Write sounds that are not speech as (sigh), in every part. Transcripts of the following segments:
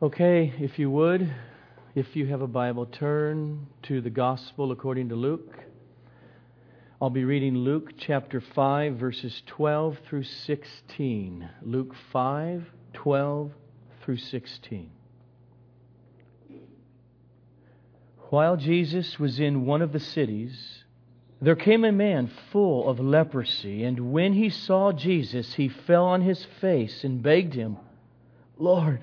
Okay, if you would, if you have a Bible, turn to the Gospel according to Luke. I'll be reading Luke chapter 5, verses 12 through 16. Luke 5, 12 through 16. While Jesus was in one of the cities, there came a man full of leprosy, and when he saw Jesus, he fell on his face and begged him, Lord,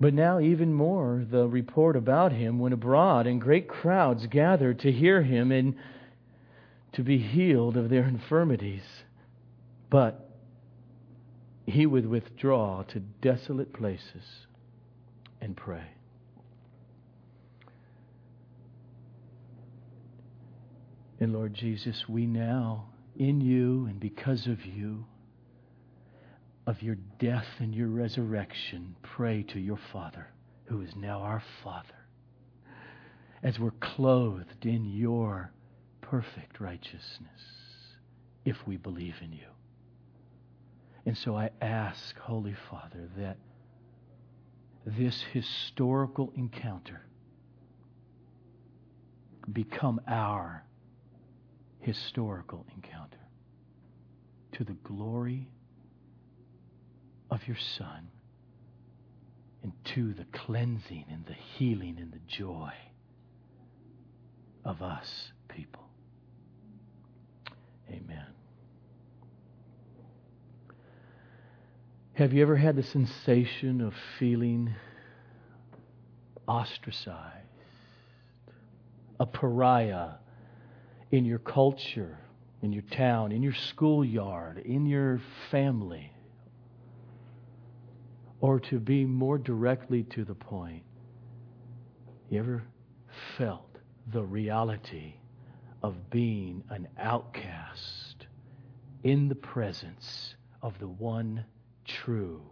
But now, even more, the report about him went abroad, and great crowds gathered to hear him and to be healed of their infirmities. But he would withdraw to desolate places and pray. And Lord Jesus, we now, in you and because of you, of your death and your resurrection, pray to your Father, who is now our Father, as we're clothed in your perfect righteousness, if we believe in you. And so I ask, Holy Father, that this historical encounter become our historical encounter to the glory of your Son and to the cleansing and the healing and the joy of us people. Amen. Have you ever had the sensation of feeling ostracized, a pariah in your culture, in your town, in your schoolyard, in your family? Or to be more directly to the point, you ever felt the reality of being an outcast in the presence of the one true,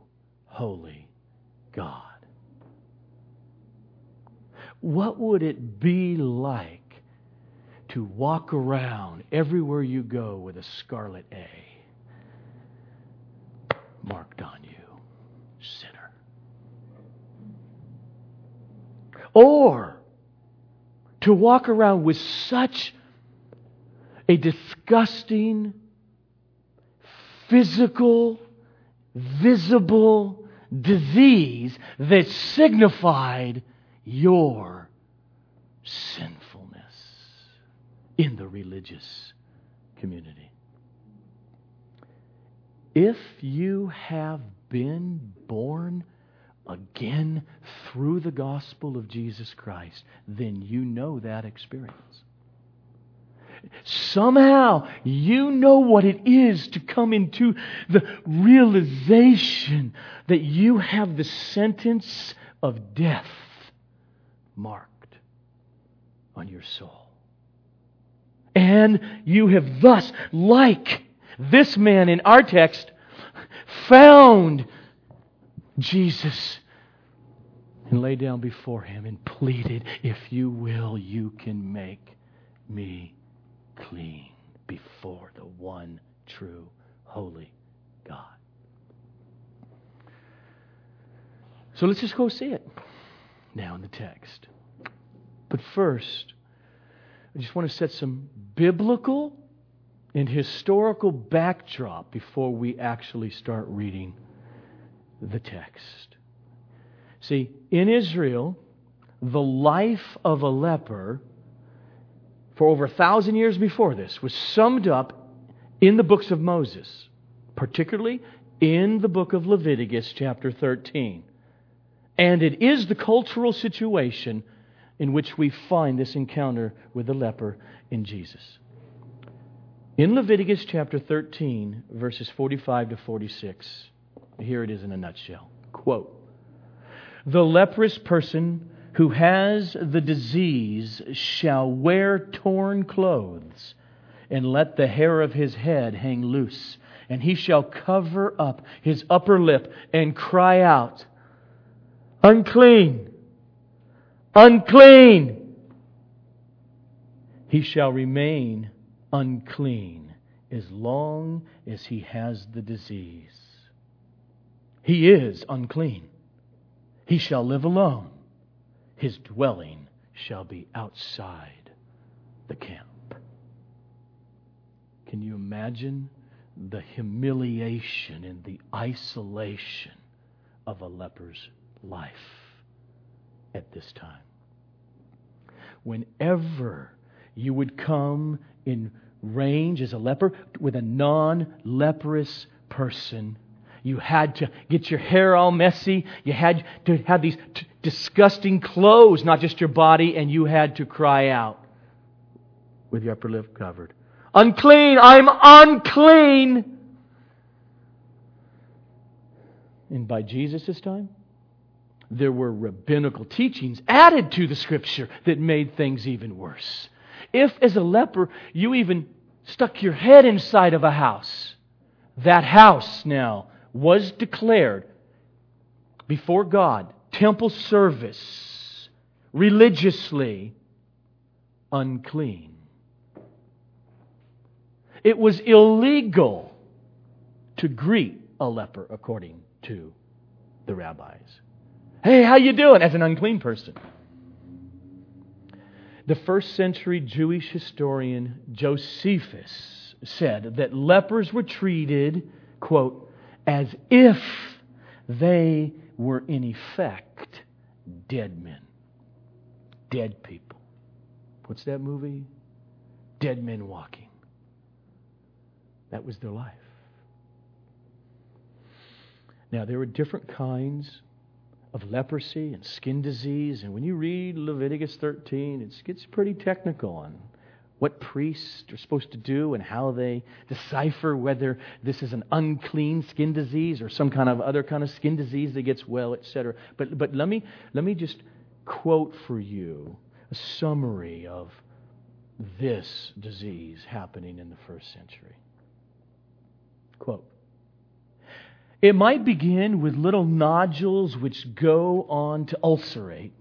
holy God? What would it be like to walk around everywhere you go with a scarlet A marked on you? sinner. Or to walk around with such a disgusting, physical, visible disease that signified your sinfulness in the religious community. If you have been born again through the gospel of Jesus Christ, then you know that experience. Somehow you know what it is to come into the realization that you have the sentence of death marked on your soul. And you have thus, like this man in our text, found Jesus and lay down before him and pleaded, If you will, you can make me clean before the one true, holy God. So let's just go see it now in the text. But first, I just want to set some biblical and historical backdrop before we actually start reading the text. See, in Israel, the life of a leper for over a thousand years before this was summed up in the books of Moses, particularly in the book of Leviticus, chapter 13. And it is the cultural situation in which we find this encounter with the leper in Jesus. In Leviticus chapter 13, verses 45 to 46, here it is in a nutshell. Quote The leprous person who has the disease shall wear torn clothes and let the hair of his head hang loose, and he shall cover up his upper lip and cry out, Unclean! Unclean! He shall remain unclean as long as he has the disease. He is unclean. He shall live alone. His dwelling shall be outside the camp. Can you imagine the humiliation and the isolation of a leper's life at this time? Whenever you would come in range as a leper with a non leprous person, you had to get your hair all messy. You had to have these t- disgusting clothes, not just your body, and you had to cry out with your upper lip covered. Unclean! I'm unclean! And by Jesus' time, there were rabbinical teachings added to the scripture that made things even worse. If, as a leper, you even stuck your head inside of a house, that house now was declared before God, temple service, religiously unclean. It was illegal to greet a leper according to the rabbis. Hey, how you doing? As an unclean person. The first century Jewish historian Josephus said that lepers were treated, quote, as if they were in effect dead men, dead people. What's that movie? Dead Men Walking. That was their life. Now, there were different kinds of leprosy and skin disease, and when you read Leviticus 13, it gets pretty technical on what priests are supposed to do and how they decipher whether this is an unclean skin disease or some kind of other kind of skin disease that gets well, etc. But, but let, me, let me just quote for you a summary of this disease happening in the first century. Quote It might begin with little nodules which go on to ulcerate.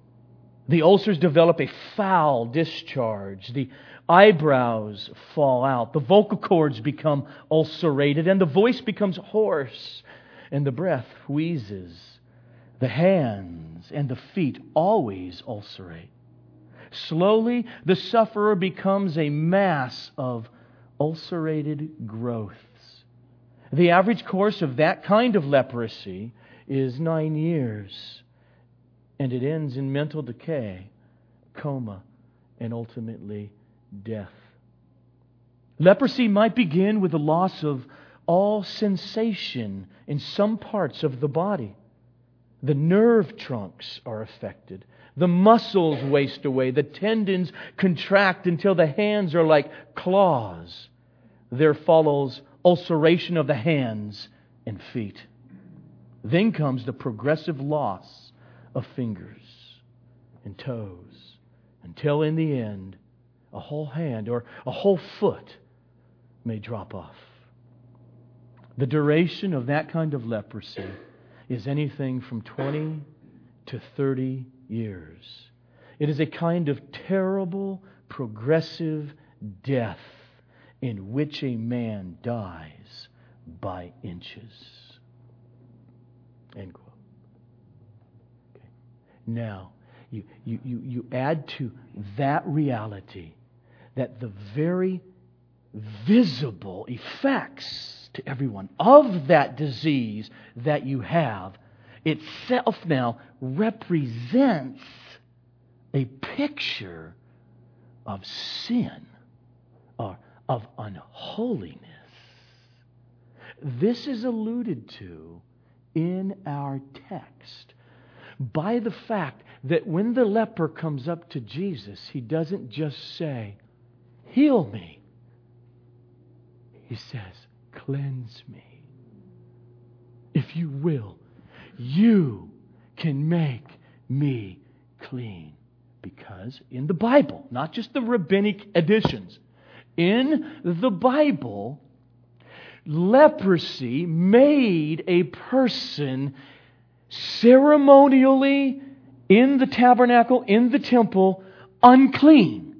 The ulcers develop a foul discharge. The eyebrows fall out, the vocal cords become ulcerated, and the voice becomes hoarse, and the breath wheezes. The hands and the feet always ulcerate. Slowly, the sufferer becomes a mass of ulcerated growths. The average course of that kind of leprosy is nine years, and it ends in mental decay, coma, and ultimately death. Leprosy might begin with the loss of all sensation in some parts of the body. The nerve trunks are affected. The muscles waste away. The tendons contract until the hands are like claws. There follows ulceration of the hands and feet. Then comes the progressive loss of fingers and toes until in the end a whole hand or a whole foot may drop off. The duration of that kind of leprosy is anything from 20 to 30 years. It is a kind of terrible, progressive death in which a man dies by inches. End quote. Okay. Now, you, you, you, you add to that reality that the very visible effects to everyone of that disease that you have itself now represents a picture of sin or of unholiness. This is alluded to in our text by the fact that when the leper comes up to Jesus, he doesn't just say, Heal me. He says, Cleanse me. If you will, you can make me clean. Because in the Bible, not just the rabbinic editions, in the Bible, leprosy made a person ceremonially in the tabernacle, in the temple, unclean.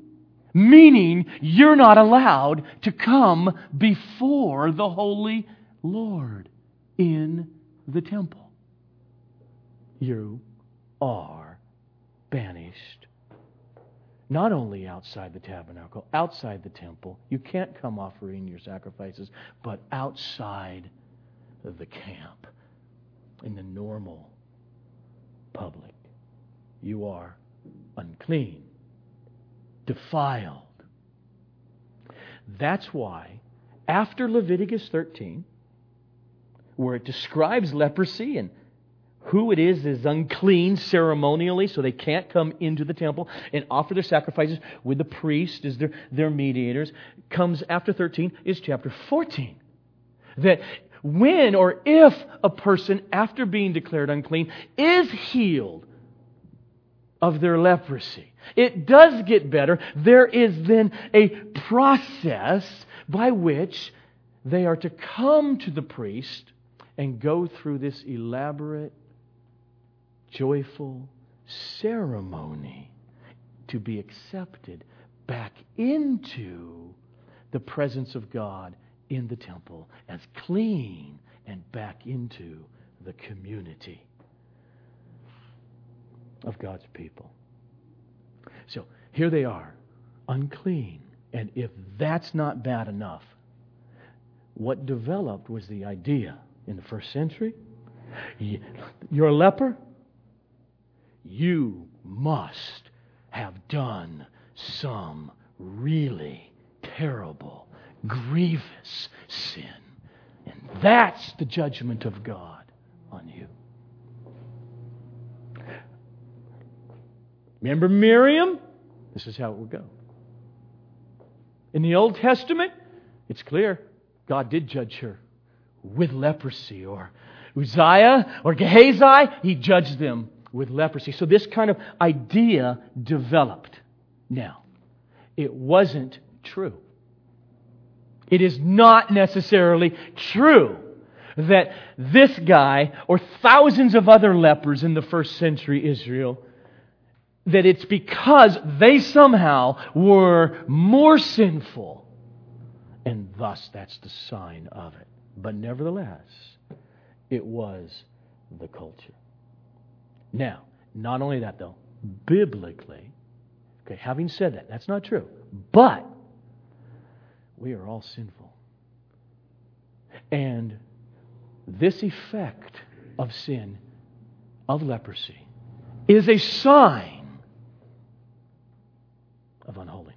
Meaning, you're not allowed to come before the Holy Lord in the temple. You are banished. Not only outside the tabernacle, outside the temple. You can't come offering your sacrifices, but outside the camp, in the normal public. You are unclean, defiled. That's why, after Leviticus 13, where it describes leprosy and who it is is unclean ceremonially, so they can't come into the temple and offer their sacrifices with the priest as their, their mediators, comes after 13 is chapter 14. That when or if a person, after being declared unclean, is healed of their leprosy, it does get better. There is then a process by which they are to come to the priest and go through this elaborate joyful ceremony to be accepted back into the presence of God in the temple as clean and back into the community of God's people. So here they are, unclean. And if that's not bad enough, what developed was the idea in the first century you're a leper? you must have done some really terrible, grievous sin. And that's the judgment of God on you. Remember Miriam? This is how it would go. In the Old Testament, it's clear God did judge her with leprosy, or Uzziah or Gehazi, he judged them with leprosy. So this kind of idea developed. Now, it wasn't true. It is not necessarily true that this guy or thousands of other lepers in the first century Israel that it's because they somehow were more sinful and thus that's the sign of it. But nevertheless, it was the culture. Now, not only that though, biblically, okay, having said that, that's not true. But we are all sinful. And this effect of sin, of leprosy, is a sign of unholiness,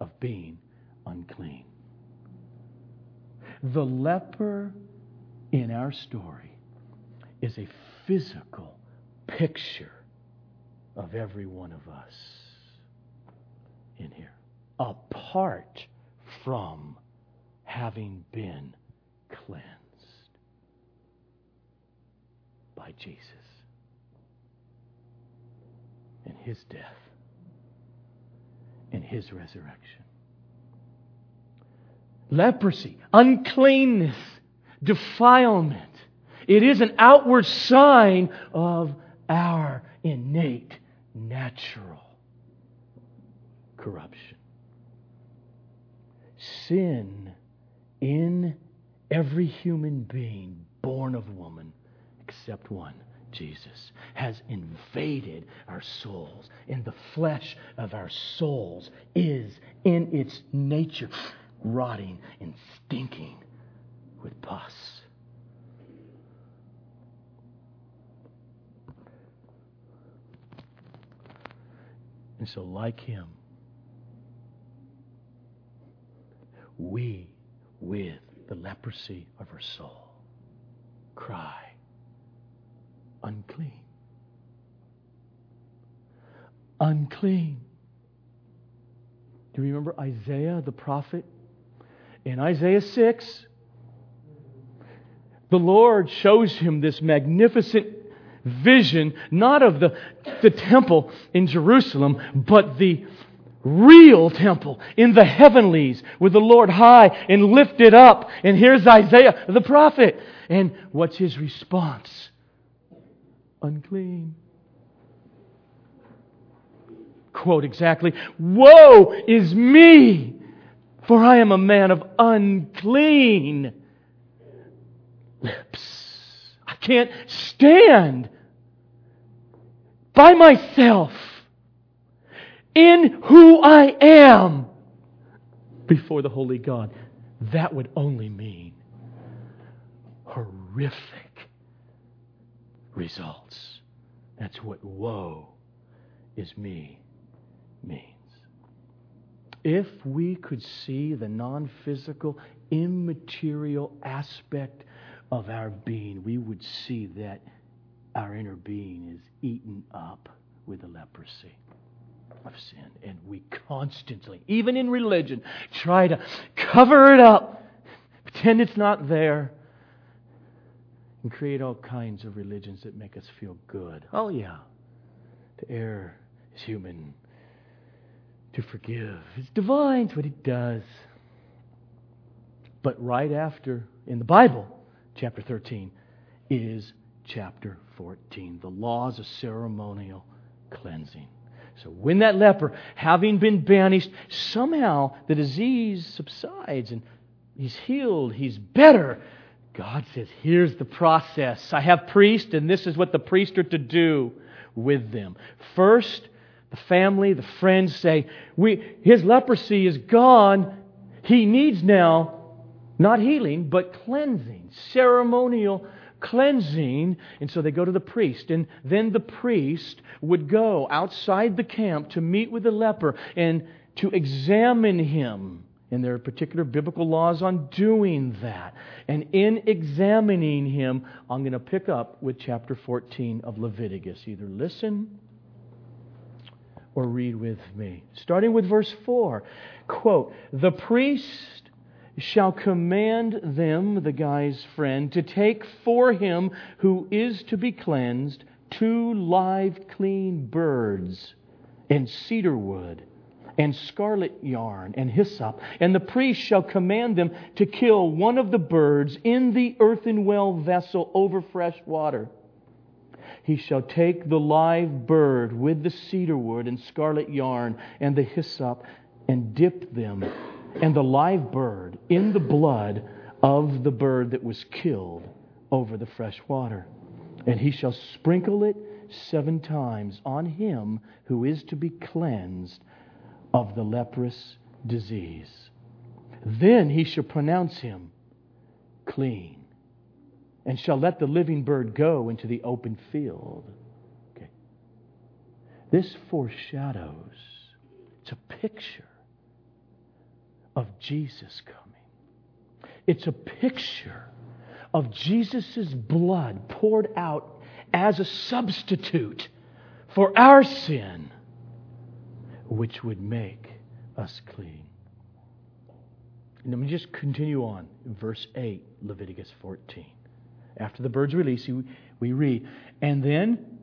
of being unclean. The leper in our story is a physical picture of every one of us in here, apart from having been cleansed by Jesus and his death and his resurrection. Leprosy, uncleanness, defilement it is an outward sign of our innate, natural corruption. Sin in every human being born of woman, except one, Jesus, has invaded our souls. And the flesh of our souls is, in its nature, rotting and stinking with pus. And so, like him, we, with the leprosy of our soul, cry, unclean. Unclean. Do you remember Isaiah the prophet? In Isaiah 6, the Lord shows him this magnificent vision, not of the, the temple in Jerusalem, but the real temple in the heavenlies with the Lord high and lifted up. And here's Isaiah the prophet. And what's his response? Unclean. Quote exactly Woe is me, for I am a man of unclean lips. I can't stand by myself in who I am before the Holy God. That would only mean horrific results. That's what woe is me means. If we could see the non physical, immaterial aspect of our being, we would see that our inner being is eaten up with the leprosy of sin. And we constantly, even in religion, try to cover it up, pretend it's not there, and create all kinds of religions that make us feel good. Oh, yeah. To err is human, to forgive is divine. It's what He does. But right after, in the Bible, chapter 13, is chapter 14 the laws of ceremonial cleansing. So when that leper, having been banished, somehow the disease subsides and he's healed, he's better. God says, here's the process. I have priests, and this is what the priests are to do with them. First, the family, the friends say, we, His leprosy is gone. He needs now not healing, but cleansing, ceremonial cleansing. And so they go to the priest. And then the priest would go outside the camp to meet with the leper and to examine him. And there are particular biblical laws on doing that. And in examining him, I'm going to pick up with chapter 14 of Leviticus. Either listen or read with me. Starting with verse 4. Quote, The priest shall command them, the guy's friend, to take for him who is to be cleansed two live clean birds and cedar wood and scarlet yarn and hyssop. And the priest shall command them to kill one of the birds in the earthen well vessel over fresh water. He shall take the live bird with the cedar wood and scarlet yarn and the hyssop and dip them and the live bird in the blood of the bird that was killed over the fresh water. And he shall sprinkle it seven times on him who is to be cleansed of the leprous disease. Then he shall pronounce him clean and shall let the living bird go into the open field. Okay. This foreshadows, it's a picture of Jesus coming. It's a picture of Jesus' blood poured out as a substitute for our sin, which would make us clean. And let me just continue on verse 8, Leviticus 14. After the bird's release, we read, And then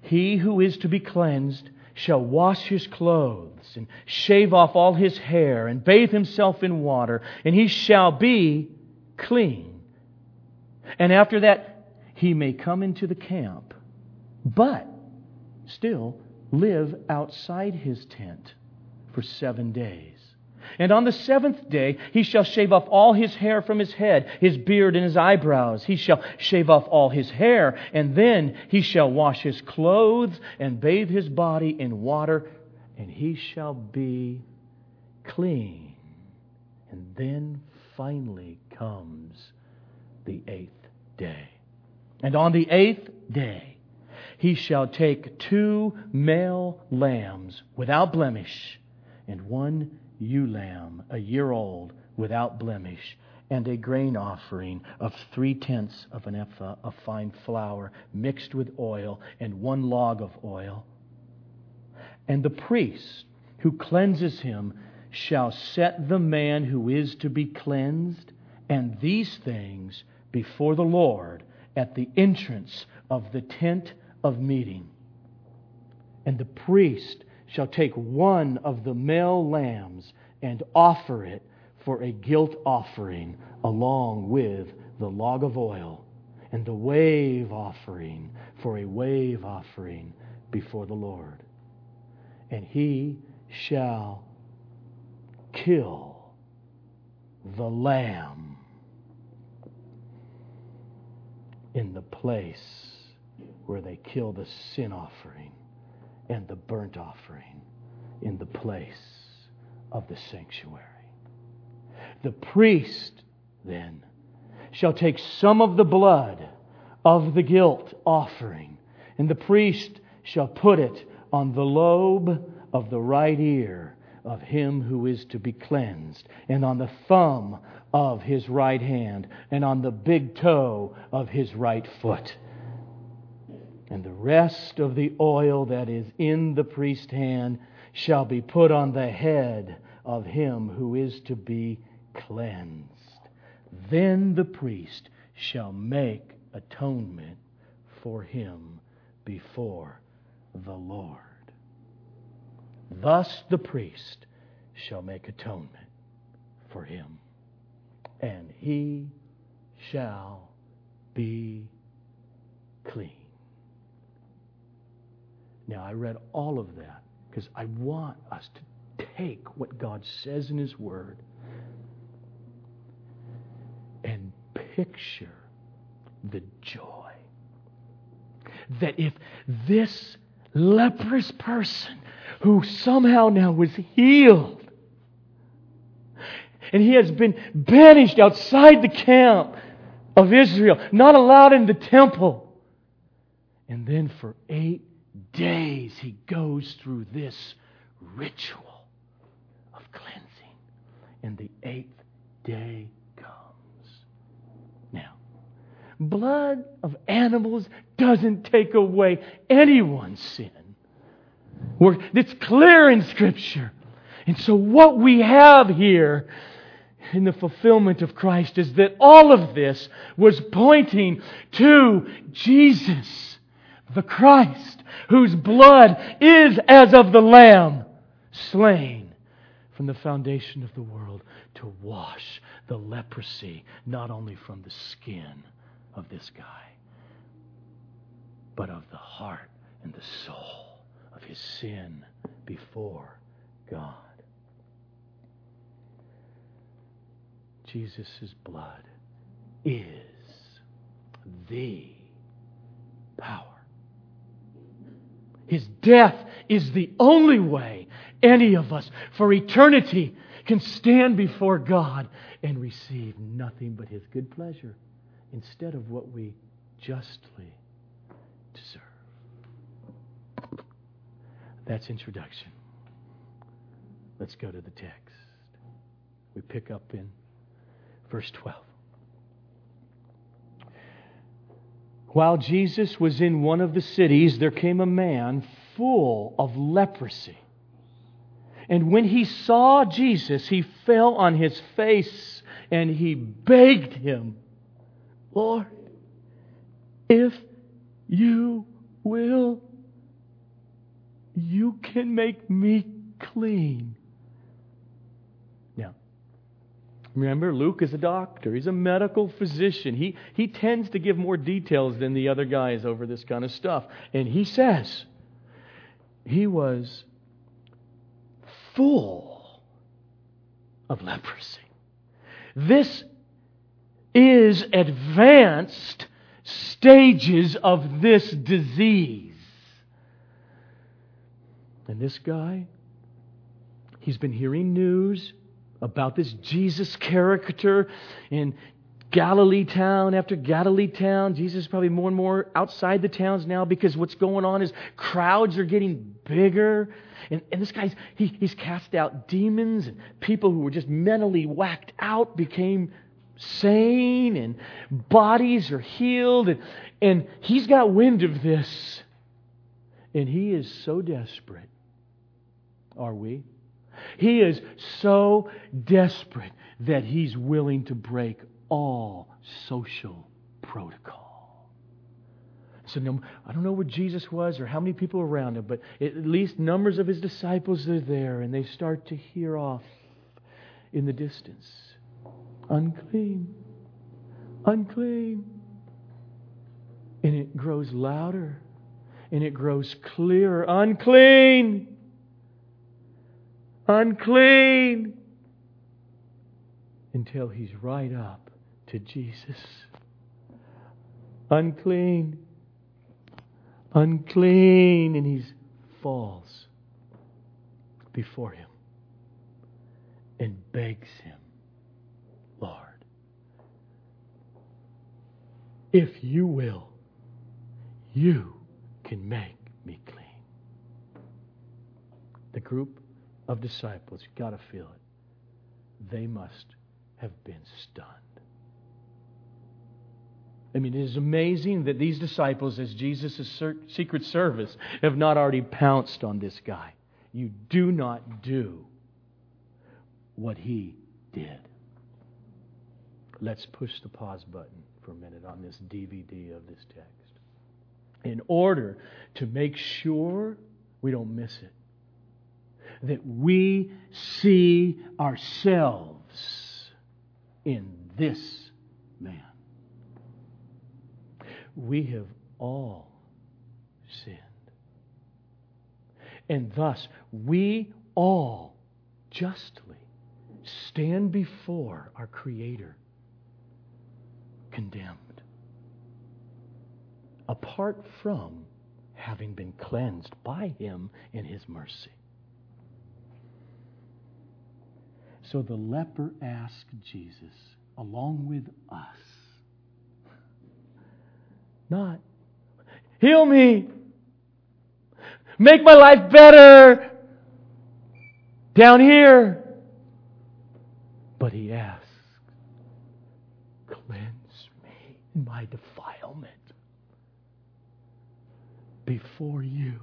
he who is to be cleansed shall wash his clothes and shave off all his hair and bathe himself in water, and he shall be clean. And after that, he may come into the camp, but still live outside his tent for seven days. And on the seventh day he shall shave off all his hair from his head, his beard and his eyebrows. He shall shave off all his hair, and then he shall wash his clothes and bathe his body in water, and he shall be clean. And then finally comes the eighth day. And on the eighth day, he shall take two male lambs without blemish and one ewe lamb, a year old, without blemish, and a grain offering of three tenths of an ephah of fine flour mixed with oil, and one log of oil. And the priest who cleanses him shall set the man who is to be cleansed, and these things before the Lord at the entrance of the tent of meeting. And the priest shall take one of the male lambs and offer it for a guilt offering along with the log of oil and the wave offering for a wave offering before the Lord. And he shall kill the lamb in the place where they kill the sin offering and the burnt offering in the place of the sanctuary. The priest then shall take some of the blood of the guilt offering, and the priest shall put it on the lobe of the right ear of him who is to be cleansed, and on the thumb of his right hand, and on the big toe of his right foot. And the rest of the oil that is in the priest's hand shall be put on the head of him who is to be cleansed. Then the priest shall make atonement for him before the Lord. Thus the priest shall make atonement for him, and he shall be clean. Now, I read all of that because I want us to take what God says in His Word and picture the joy that if this leprous person who somehow now was healed and he has been banished outside the camp of Israel, not allowed in the temple, and then for eight days he goes through this ritual of cleansing. And the eighth day comes. Now, blood of animals doesn't take away anyone's sin. It's clear in Scripture. And so, what we have here in the fulfillment of Christ is that all of this was pointing to Jesus, the Christ, whose blood is as of the Lamb slain from the foundation of the world to wash the leprosy not only from the skin of this guy, but of the heart and the soul of his sin before God. Jesus' blood is the power his death is the only way any of us for eternity can stand before God and receive nothing but His good pleasure instead of what we justly deserve. That's introduction. Let's go to the text. We pick up in verse 12. While Jesus was in one of the cities, there came a man full of leprosy. And when he saw Jesus, he fell on his face and he begged him, Lord, if you will, you can make me clean. Remember, Luke is a doctor. He's a medical physician. He, he tends to give more details than the other guys over this kind of stuff. And he says he was full of leprosy. This is advanced stages of this disease. And this guy, he's been hearing news about this Jesus character in Galilee town after Galilee town. Jesus is probably more and more outside the towns now because what's going on is crowds are getting bigger. And, and this guy's, he, he's cast out demons, and people who were just mentally whacked out became sane, and bodies are healed. And, and he's got wind of this. And he is so desperate. Are we? He is so desperate that he's willing to break all social protocol. So I don't know where Jesus was or how many people around him, but at least numbers of his disciples are there, and they start to hear off in the distance. Unclean. Unclean. And it grows louder and it grows clearer. Unclean. Unclean. Until he's right up to Jesus. Unclean unclean, and he falls before him and begs him, Lord, if you will, you can make me clean. The group of disciples, you've got to feel it, they must have been stunned. I mean, it is amazing that these disciples, as Jesus' secret service, have not already pounced on this guy. You do not do what he did. Let's push the pause button for a minute on this DVD of this text. In order to make sure we don't miss it, that we see ourselves in this man we have all sinned. And thus, we all justly stand before our Creator condemned, apart from having been cleansed by Him in His mercy. So the leper asked Jesus, along with us, not. Heal me. Make my life better down here. But he asks, cleanse me in my defilement before you.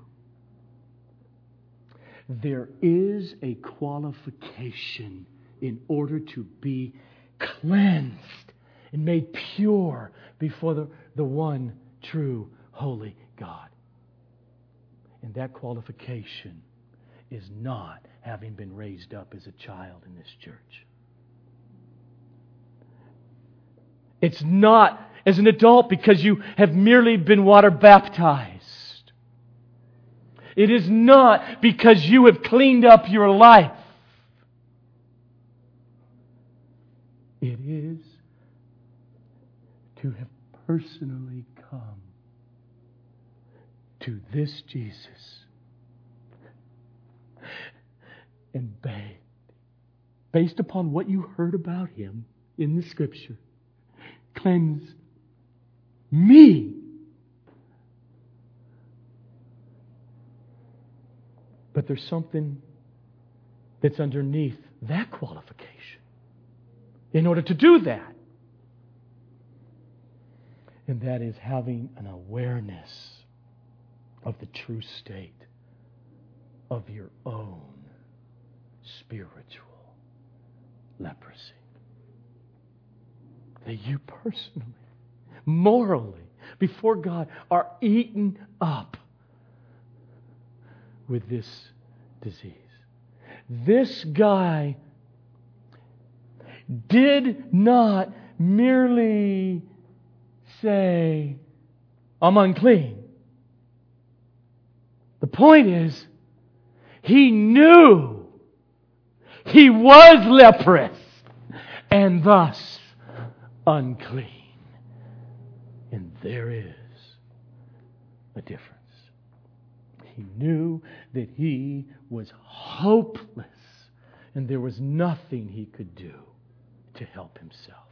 There is a qualification in order to be cleansed and made pure before the the one true, holy God. And that qualification is not having been raised up as a child in this church. It's not as an adult because you have merely been water baptized. It is not because you have cleaned up your life. It is to have personally come to this Jesus and begged, based upon what you heard about him in the scripture, cleanse me. But there's something that's underneath that qualification. In order to do that, and that is having an awareness of the true state of your own spiritual leprosy. That you personally, morally, before God, are eaten up with this disease. This guy did not merely say, I'm unclean. The point is, he knew he was leprous and thus unclean. And there is a difference. He knew that he was hopeless and there was nothing he could do to help himself.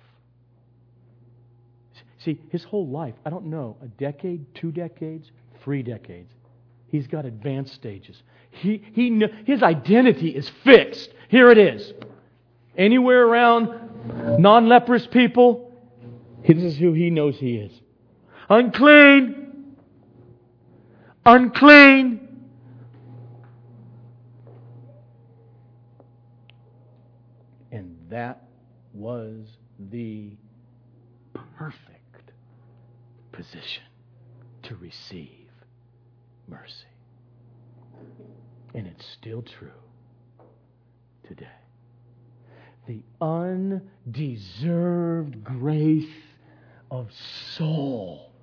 See, his whole life, I don't know, a decade, two decades, three decades, he's got advanced stages. He, he, his identity is fixed. Here it is. Anywhere around non leprous people, this is who he knows he is. Unclean. Unclean. And that was the perfect position to receive mercy. And it's still true today. The undeserved grace of soul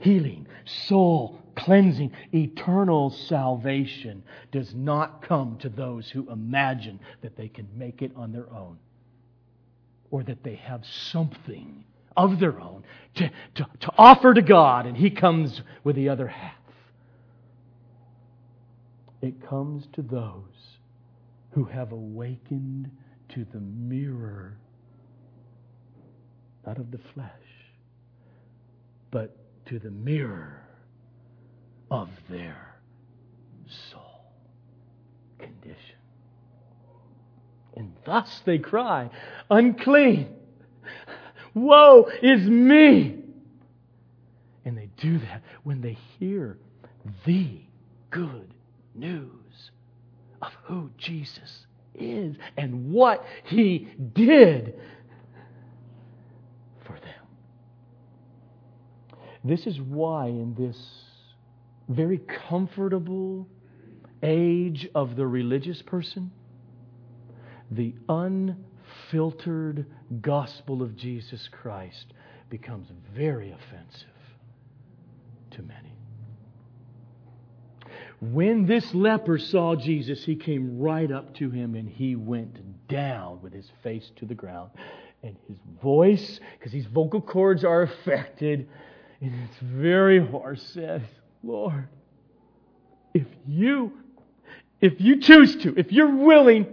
healing, soul cleansing, eternal salvation does not come to those who imagine that they can make it on their own or that they have something of their own to, to, to offer to God, and He comes with the other half. It comes to those who have awakened to the mirror, not of the flesh, but to the mirror of their soul condition. And thus they cry, Unclean! Woe is me! And they do that when they hear the good news of who Jesus is and what he did for them. This is why, in this very comfortable age of the religious person, the unfiltered gospel of Jesus Christ becomes very offensive to many. When this leper saw Jesus, he came right up to him and he went down with his face to the ground. And his voice, because these vocal cords are affected, and it's very hoarse, says, Lord, if you, if you choose to, if you're willing,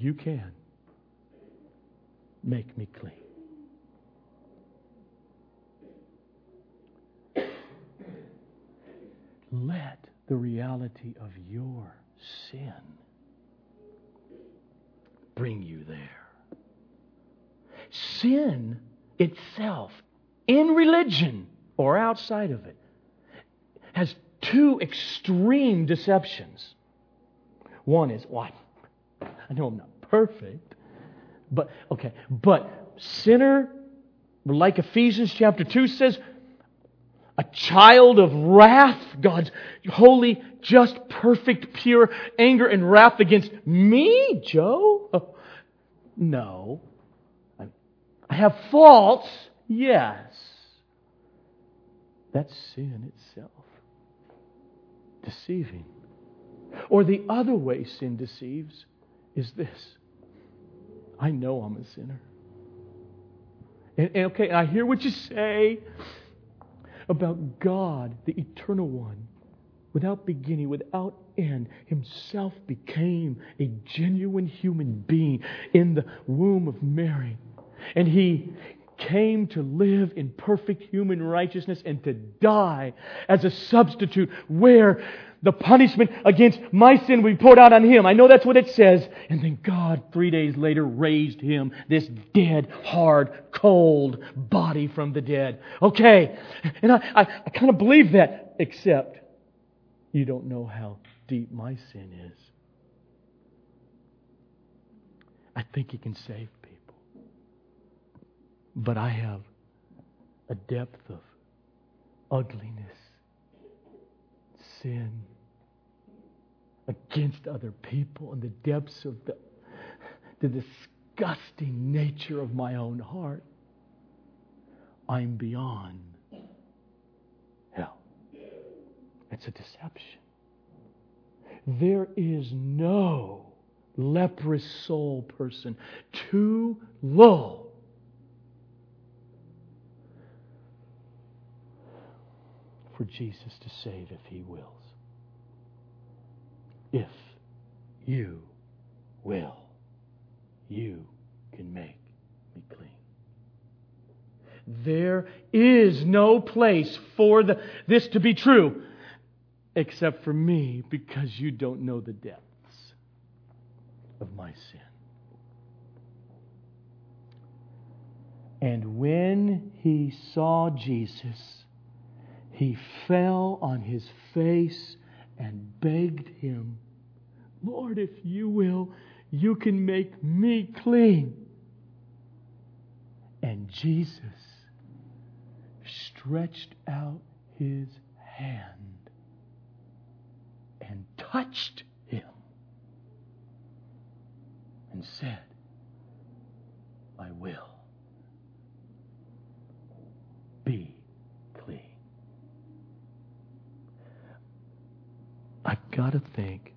you can make me clean. Let the reality of your sin bring you there. Sin itself, in religion or outside of it, has two extreme deceptions. One is, well, I know I'm not perfect, but, okay, but sinner, like Ephesians chapter 2 says, a child of wrath, God's holy, just, perfect, pure anger and wrath against me, Joe? Oh, no. I have faults, yes. That's sin itself. Deceiving. Or the other way sin deceives is this I know I'm a sinner. And, and okay, I hear what you say about God, the eternal one, without beginning, without end, himself became a genuine human being in the womb of Mary. And he came to live in perfect human righteousness and to die as a substitute where the punishment against my sin be poured out on him. I know that's what it says. And then God, three days later, raised him, this dead, hard, cold body from the dead. Okay. And I, I, I kind of believe that, except you don't know how deep my sin is. I think he can save people. But I have a depth of ugliness, sin, against other people in the depths of the, the disgusting nature of my own heart, I'm beyond hell. It's a deception. There is no leprous soul person too low for Jesus to save if he wills if you will, you can make me clean. There is no place for the, this to be true except for me because you don't know the depths of my sin. And when he saw Jesus, he fell on his face and begged him, Lord, if you will, you can make me clean. And Jesus stretched out his hand and touched him and said, I will be clean. I got to think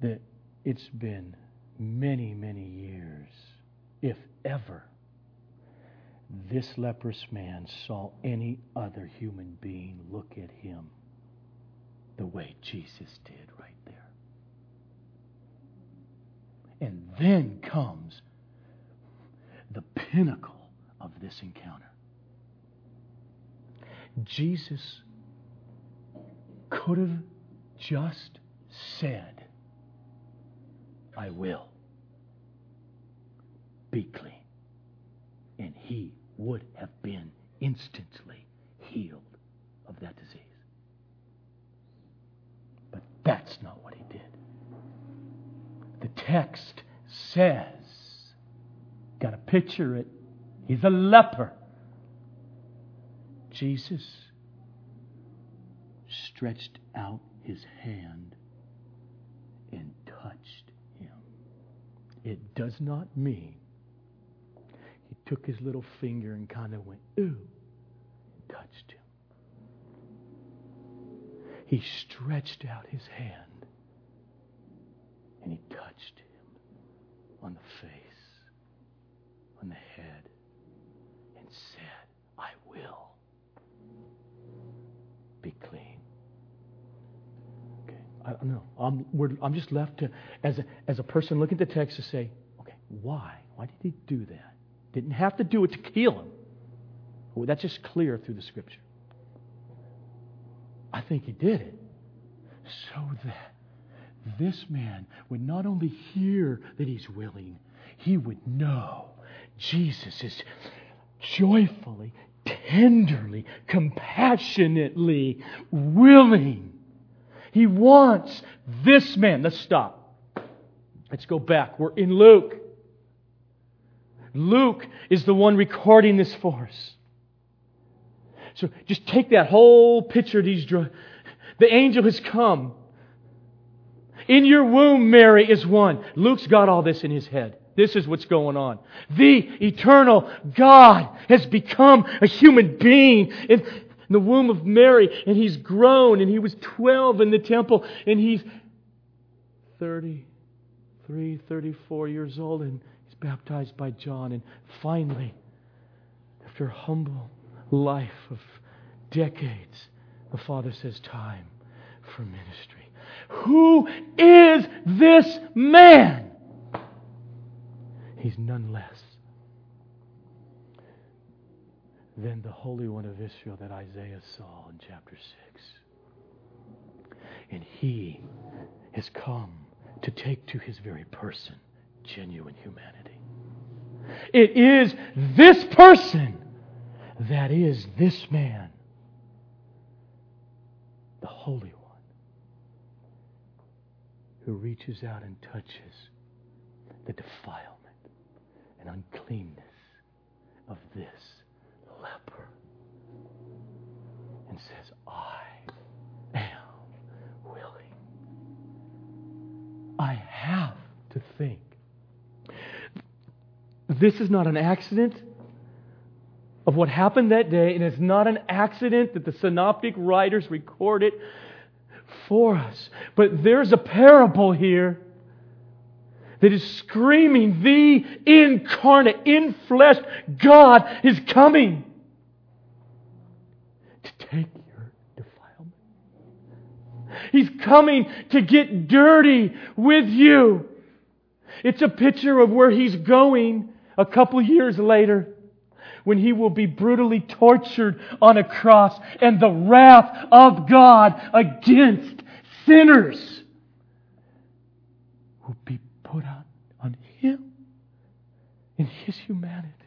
that it's been many, many years, if ever, this leprous man saw any other human being look at him the way Jesus did right there. And then comes the pinnacle of this encounter. Jesus could have just said, I will be clean. And he would have been instantly healed of that disease. But that's not what he did. The text says, got to picture it, he's a leper. Jesus stretched out his hand and touched him. It does not mean he took his little finger and kind of went, ooh, and touched him. He stretched out his hand and he touched him on the face, on the head, and said, I will be clean. I don't know. I'm, I'm just left to, as a, as a person looking at the text, to say, okay, why? Why did he do that? Didn't have to do it to heal him. Well, that's just clear through the scripture. I think he did it so that this man would not only hear that he's willing, he would know Jesus is joyfully, tenderly, compassionately willing. He wants this man. Let's stop. Let's go back. We're in Luke. Luke is the one recording this for us. So just take that whole picture these drugs. The angel has come. In your womb, Mary is one. Luke's got all this in his head. This is what's going on. The eternal God has become a human being in the womb of Mary, and he's grown, and he was 12 in the temple, and he's 33, 34 years old, and he's baptized by John. And finally, after a humble life of decades, the Father says, Time for ministry. Who is this man? He's none less than the Holy One of Israel that Isaiah saw in chapter 6. And he has come to take to his very person genuine humanity. It is this person that is this man, the Holy One, who reaches out and touches the defilement and uncleanness of this leper and says, I am willing. I have to think. This is not an accident of what happened that day, and it's not an accident that the synoptic writers record it for us. But there's a parable here that is screaming, the incarnate, in flesh God is coming take your defilement. He's coming to get dirty with you. It's a picture of where he's going a couple years later when he will be brutally tortured on a cross and the wrath of God against sinners will be put out on him in his humanity.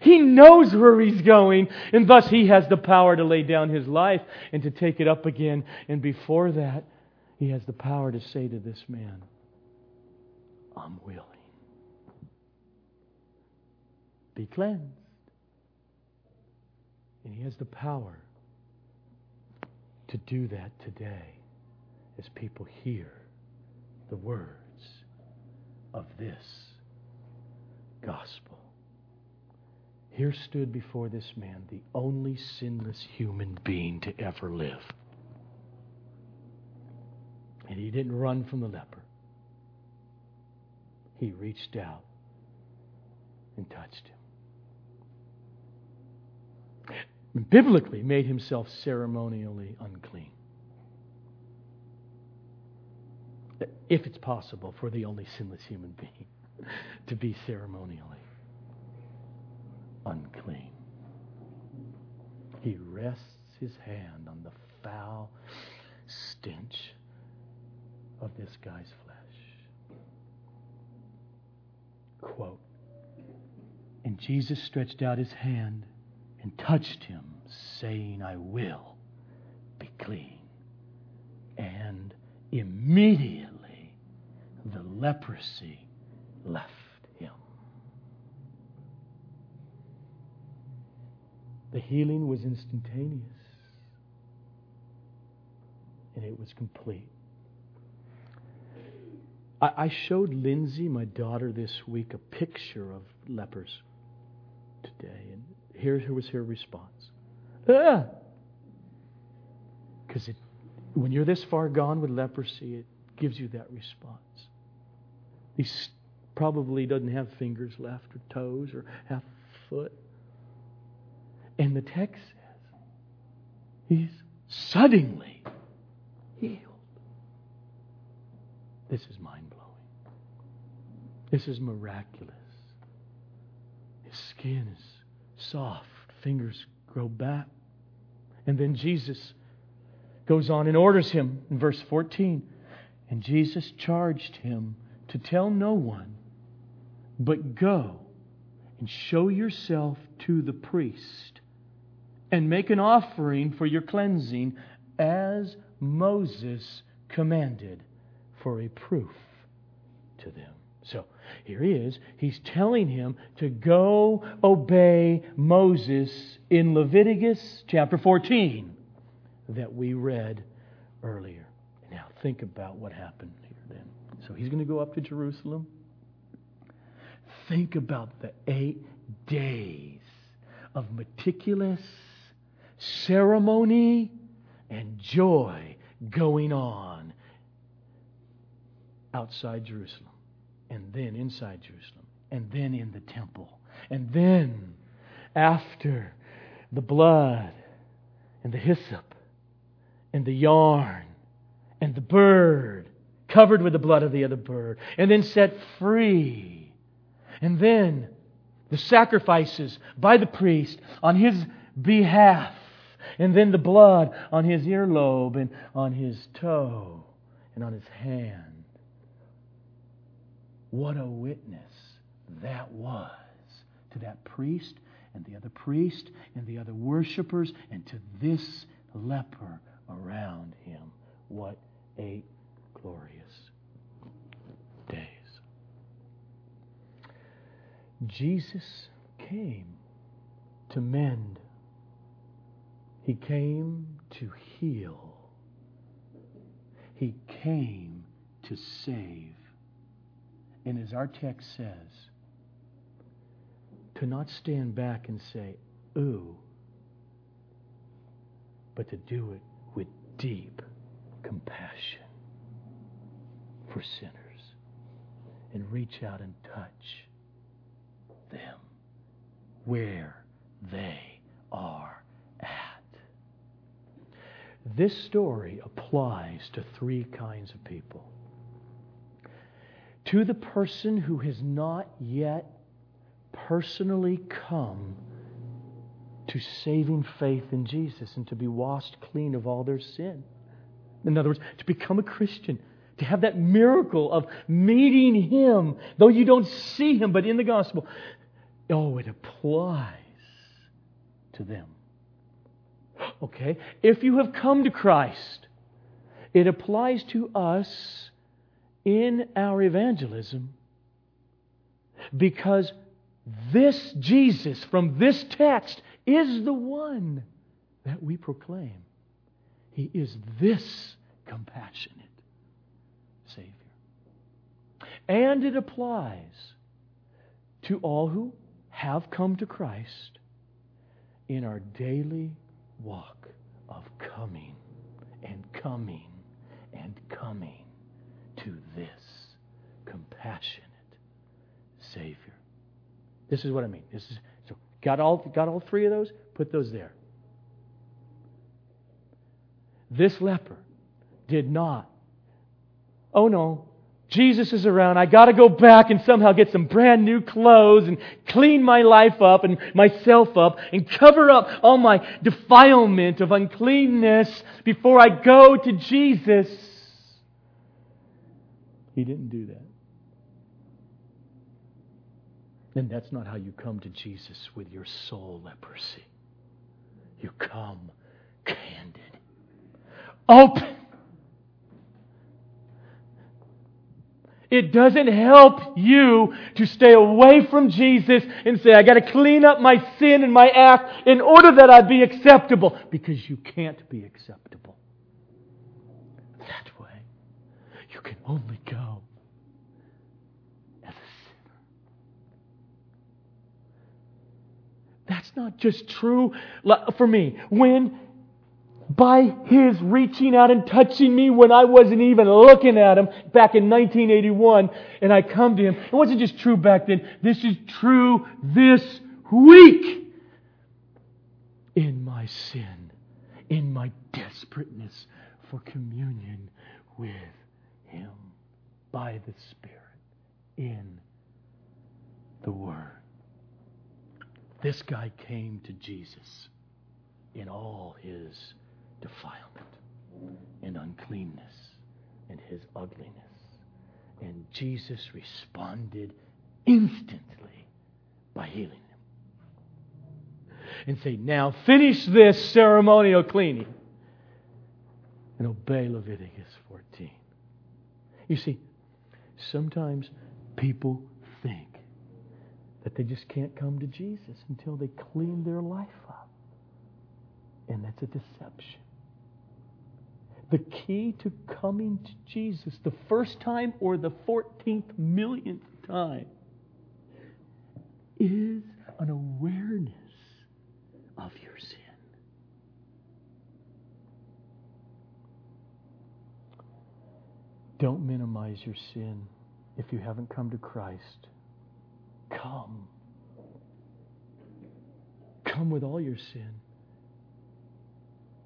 He knows where he's going, and thus he has the power to lay down his life and to take it up again. And before that, he has the power to say to this man, I'm willing. be cleansed. And He has the power to do that today as people hear the words of this gospel. Here stood before this man the only sinless human being to ever live. And he didn't run from the leper. He reached out and touched him. Biblically, made himself ceremonially unclean. If it's possible for the only sinless human being (laughs) to be ceremonially unclean. He rests his hand on the foul stench of this guy's flesh. Quote And Jesus stretched out his hand and touched him, saying, I will be clean. And immediately the leprosy left. The healing was instantaneous, and it was complete. I, I showed Lindsay, my daughter, this week a picture of lepers today, and here, was her response. Ah! Because when you're this far gone with leprosy, it gives you that response. He probably doesn't have fingers left or toes or half a foot. And the text says he's suddenly healed. This is mind blowing. This is miraculous. His skin is soft, fingers grow back. And then Jesus goes on and orders him in verse 14. And Jesus charged him to tell no one, but go and show yourself to the priest and make an offering for your cleansing as Moses commanded for a proof to them. So here he is. He's telling him to go obey Moses in Leviticus chapter 14 that we read earlier. Now think about what happened here then. So he's going to go up to Jerusalem. Think about the eight days of meticulous ceremony and joy going on outside Jerusalem, and then inside Jerusalem, and then in the temple, and then after the blood and the hyssop and the yarn and the bird covered with the blood of the other bird, and then set free, and then the sacrifices by the priest on his behalf and then the blood on his earlobe and on his toe and on his hand. What a witness that was to that priest and the other priest and the other worshippers and to this leper around him. What eight glorious days. Jesus came to mend he came to heal. He came to save. And as our text says, to not stand back and say, ooh, but to do it with deep compassion for sinners and reach out and touch them where they are this story applies to three kinds of people. To the person who has not yet personally come to saving faith in Jesus and to be washed clean of all their sin. In other words, to become a Christian, to have that miracle of meeting Him, though you don't see Him, but in the gospel. Oh, it applies to them. Okay? If you have come to Christ, it applies to us in our evangelism because this Jesus from this text is the one that we proclaim. He is this compassionate Savior. And it applies to all who have come to Christ in our daily walk of coming and coming and coming to this compassionate Savior. This is what I mean. This is so got all got all three of those? Put those there. This leper did not. Oh no, Jesus is around. I got to go back and somehow get some brand new clothes and clean my life up and myself up and cover up all my defilement of uncleanness before I go to Jesus. He didn't do that. And that's not how you come to Jesus with your soul leprosy. You come candid, open It doesn't help you to stay away from Jesus and say, I got to clean up my sin and my act in order that I be acceptable. Because you can't be acceptable. That way, you can only go as a sinner. That's not just true for me. When by His reaching out and touching me when I wasn't even looking at Him back in 1981, and I come to Him. It wasn't just true back then. This is true this week in my sin, in my desperateness for communion with Him by the Spirit in the Word. This guy came to Jesus in all his defilement and uncleanness and his ugliness. And Jesus responded instantly by healing him. And say, now finish this ceremonial cleaning and obey Leviticus 14. You see, sometimes people think that they just can't come to Jesus until they clean their life up. And that's a deception the key to coming to Jesus the first time or the 14th millionth time is an awareness of your sin. Don't minimize your sin if you haven't come to Christ. Come. Come with all your sin.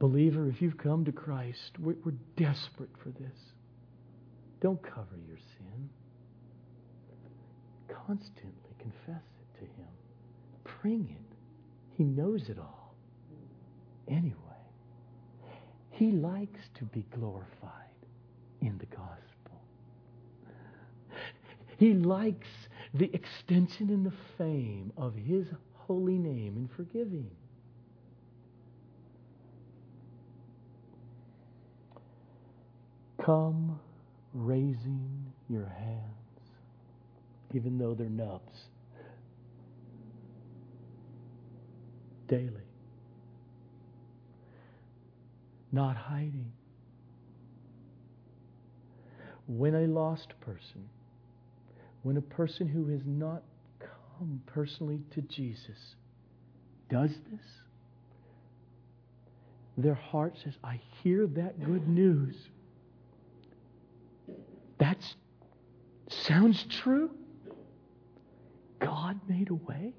Believer, if you've come to Christ, we're, we're desperate for this. Don't cover your sin. Constantly confess it to Him. Bring it. He knows it all. Anyway, He likes to be glorified in the gospel. He likes the extension and the fame of His holy name in forgiving. Come raising your hands, even though they're nubs, daily. Not hiding. When a lost person, when a person who has not come personally to Jesus does this, their heart says, I hear that good news. That sounds true. God made a way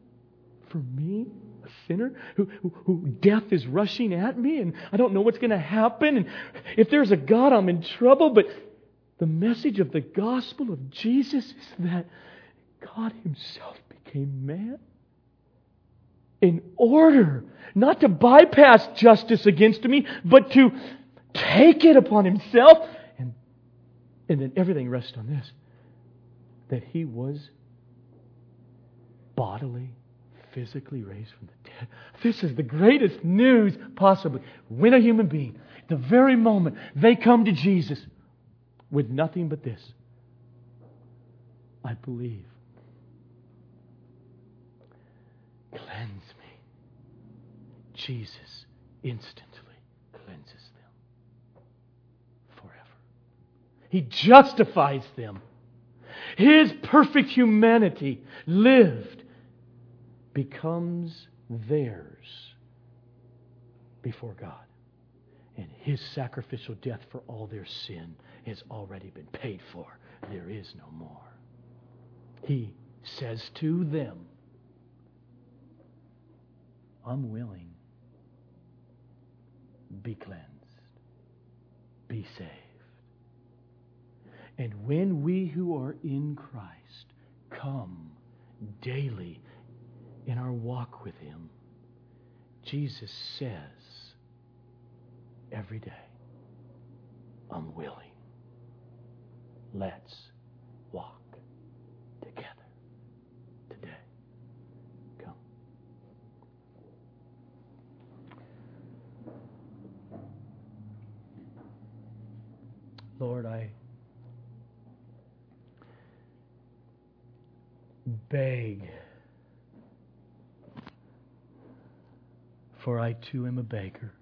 for me, a sinner, who, who, who, death is rushing at me, and I don't know what's going to happen. And if there's a God, I'm in trouble. But the message of the gospel of Jesus is that God Himself became man in order not to bypass justice against me, but to take it upon Himself and then everything rests on this that he was bodily, physically raised from the dead. This is the greatest news possibly. When a human being, the very moment they come to Jesus with nothing but this I believe. cleanse me. Jesus instantly cleanses them forever. He justifies them. His perfect humanity lived becomes theirs before God. And his sacrificial death for all their sin has already been paid for. There is no more. He says to them, I'm willing. Be cleansed. Be saved. And when we who are in Christ come daily in our walk with Him, Jesus says every day, I'm willing. Let's walk together today. Come. Lord, I beg, for I too am a beggar.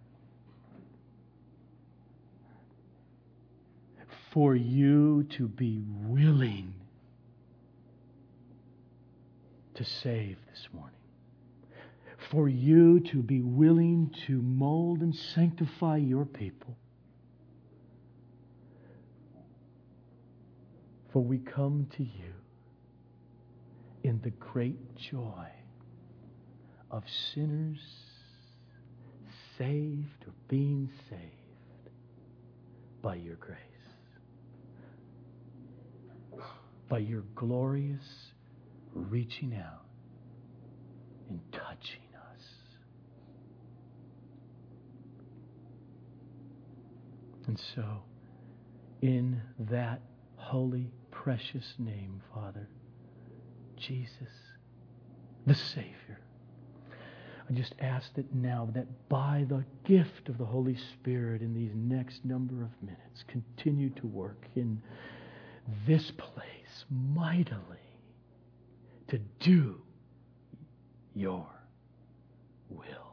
For you to be willing to save this morning. For you to be willing to mold and sanctify your people. For we come to you in the great joy of sinners saved or being saved by your grace, by your glorious reaching out and touching us. And so, in that holy, precious name, Father, Jesus, the Savior. I just ask that now, that by the gift of the Holy Spirit in these next number of minutes, continue to work in this place mightily to do your will.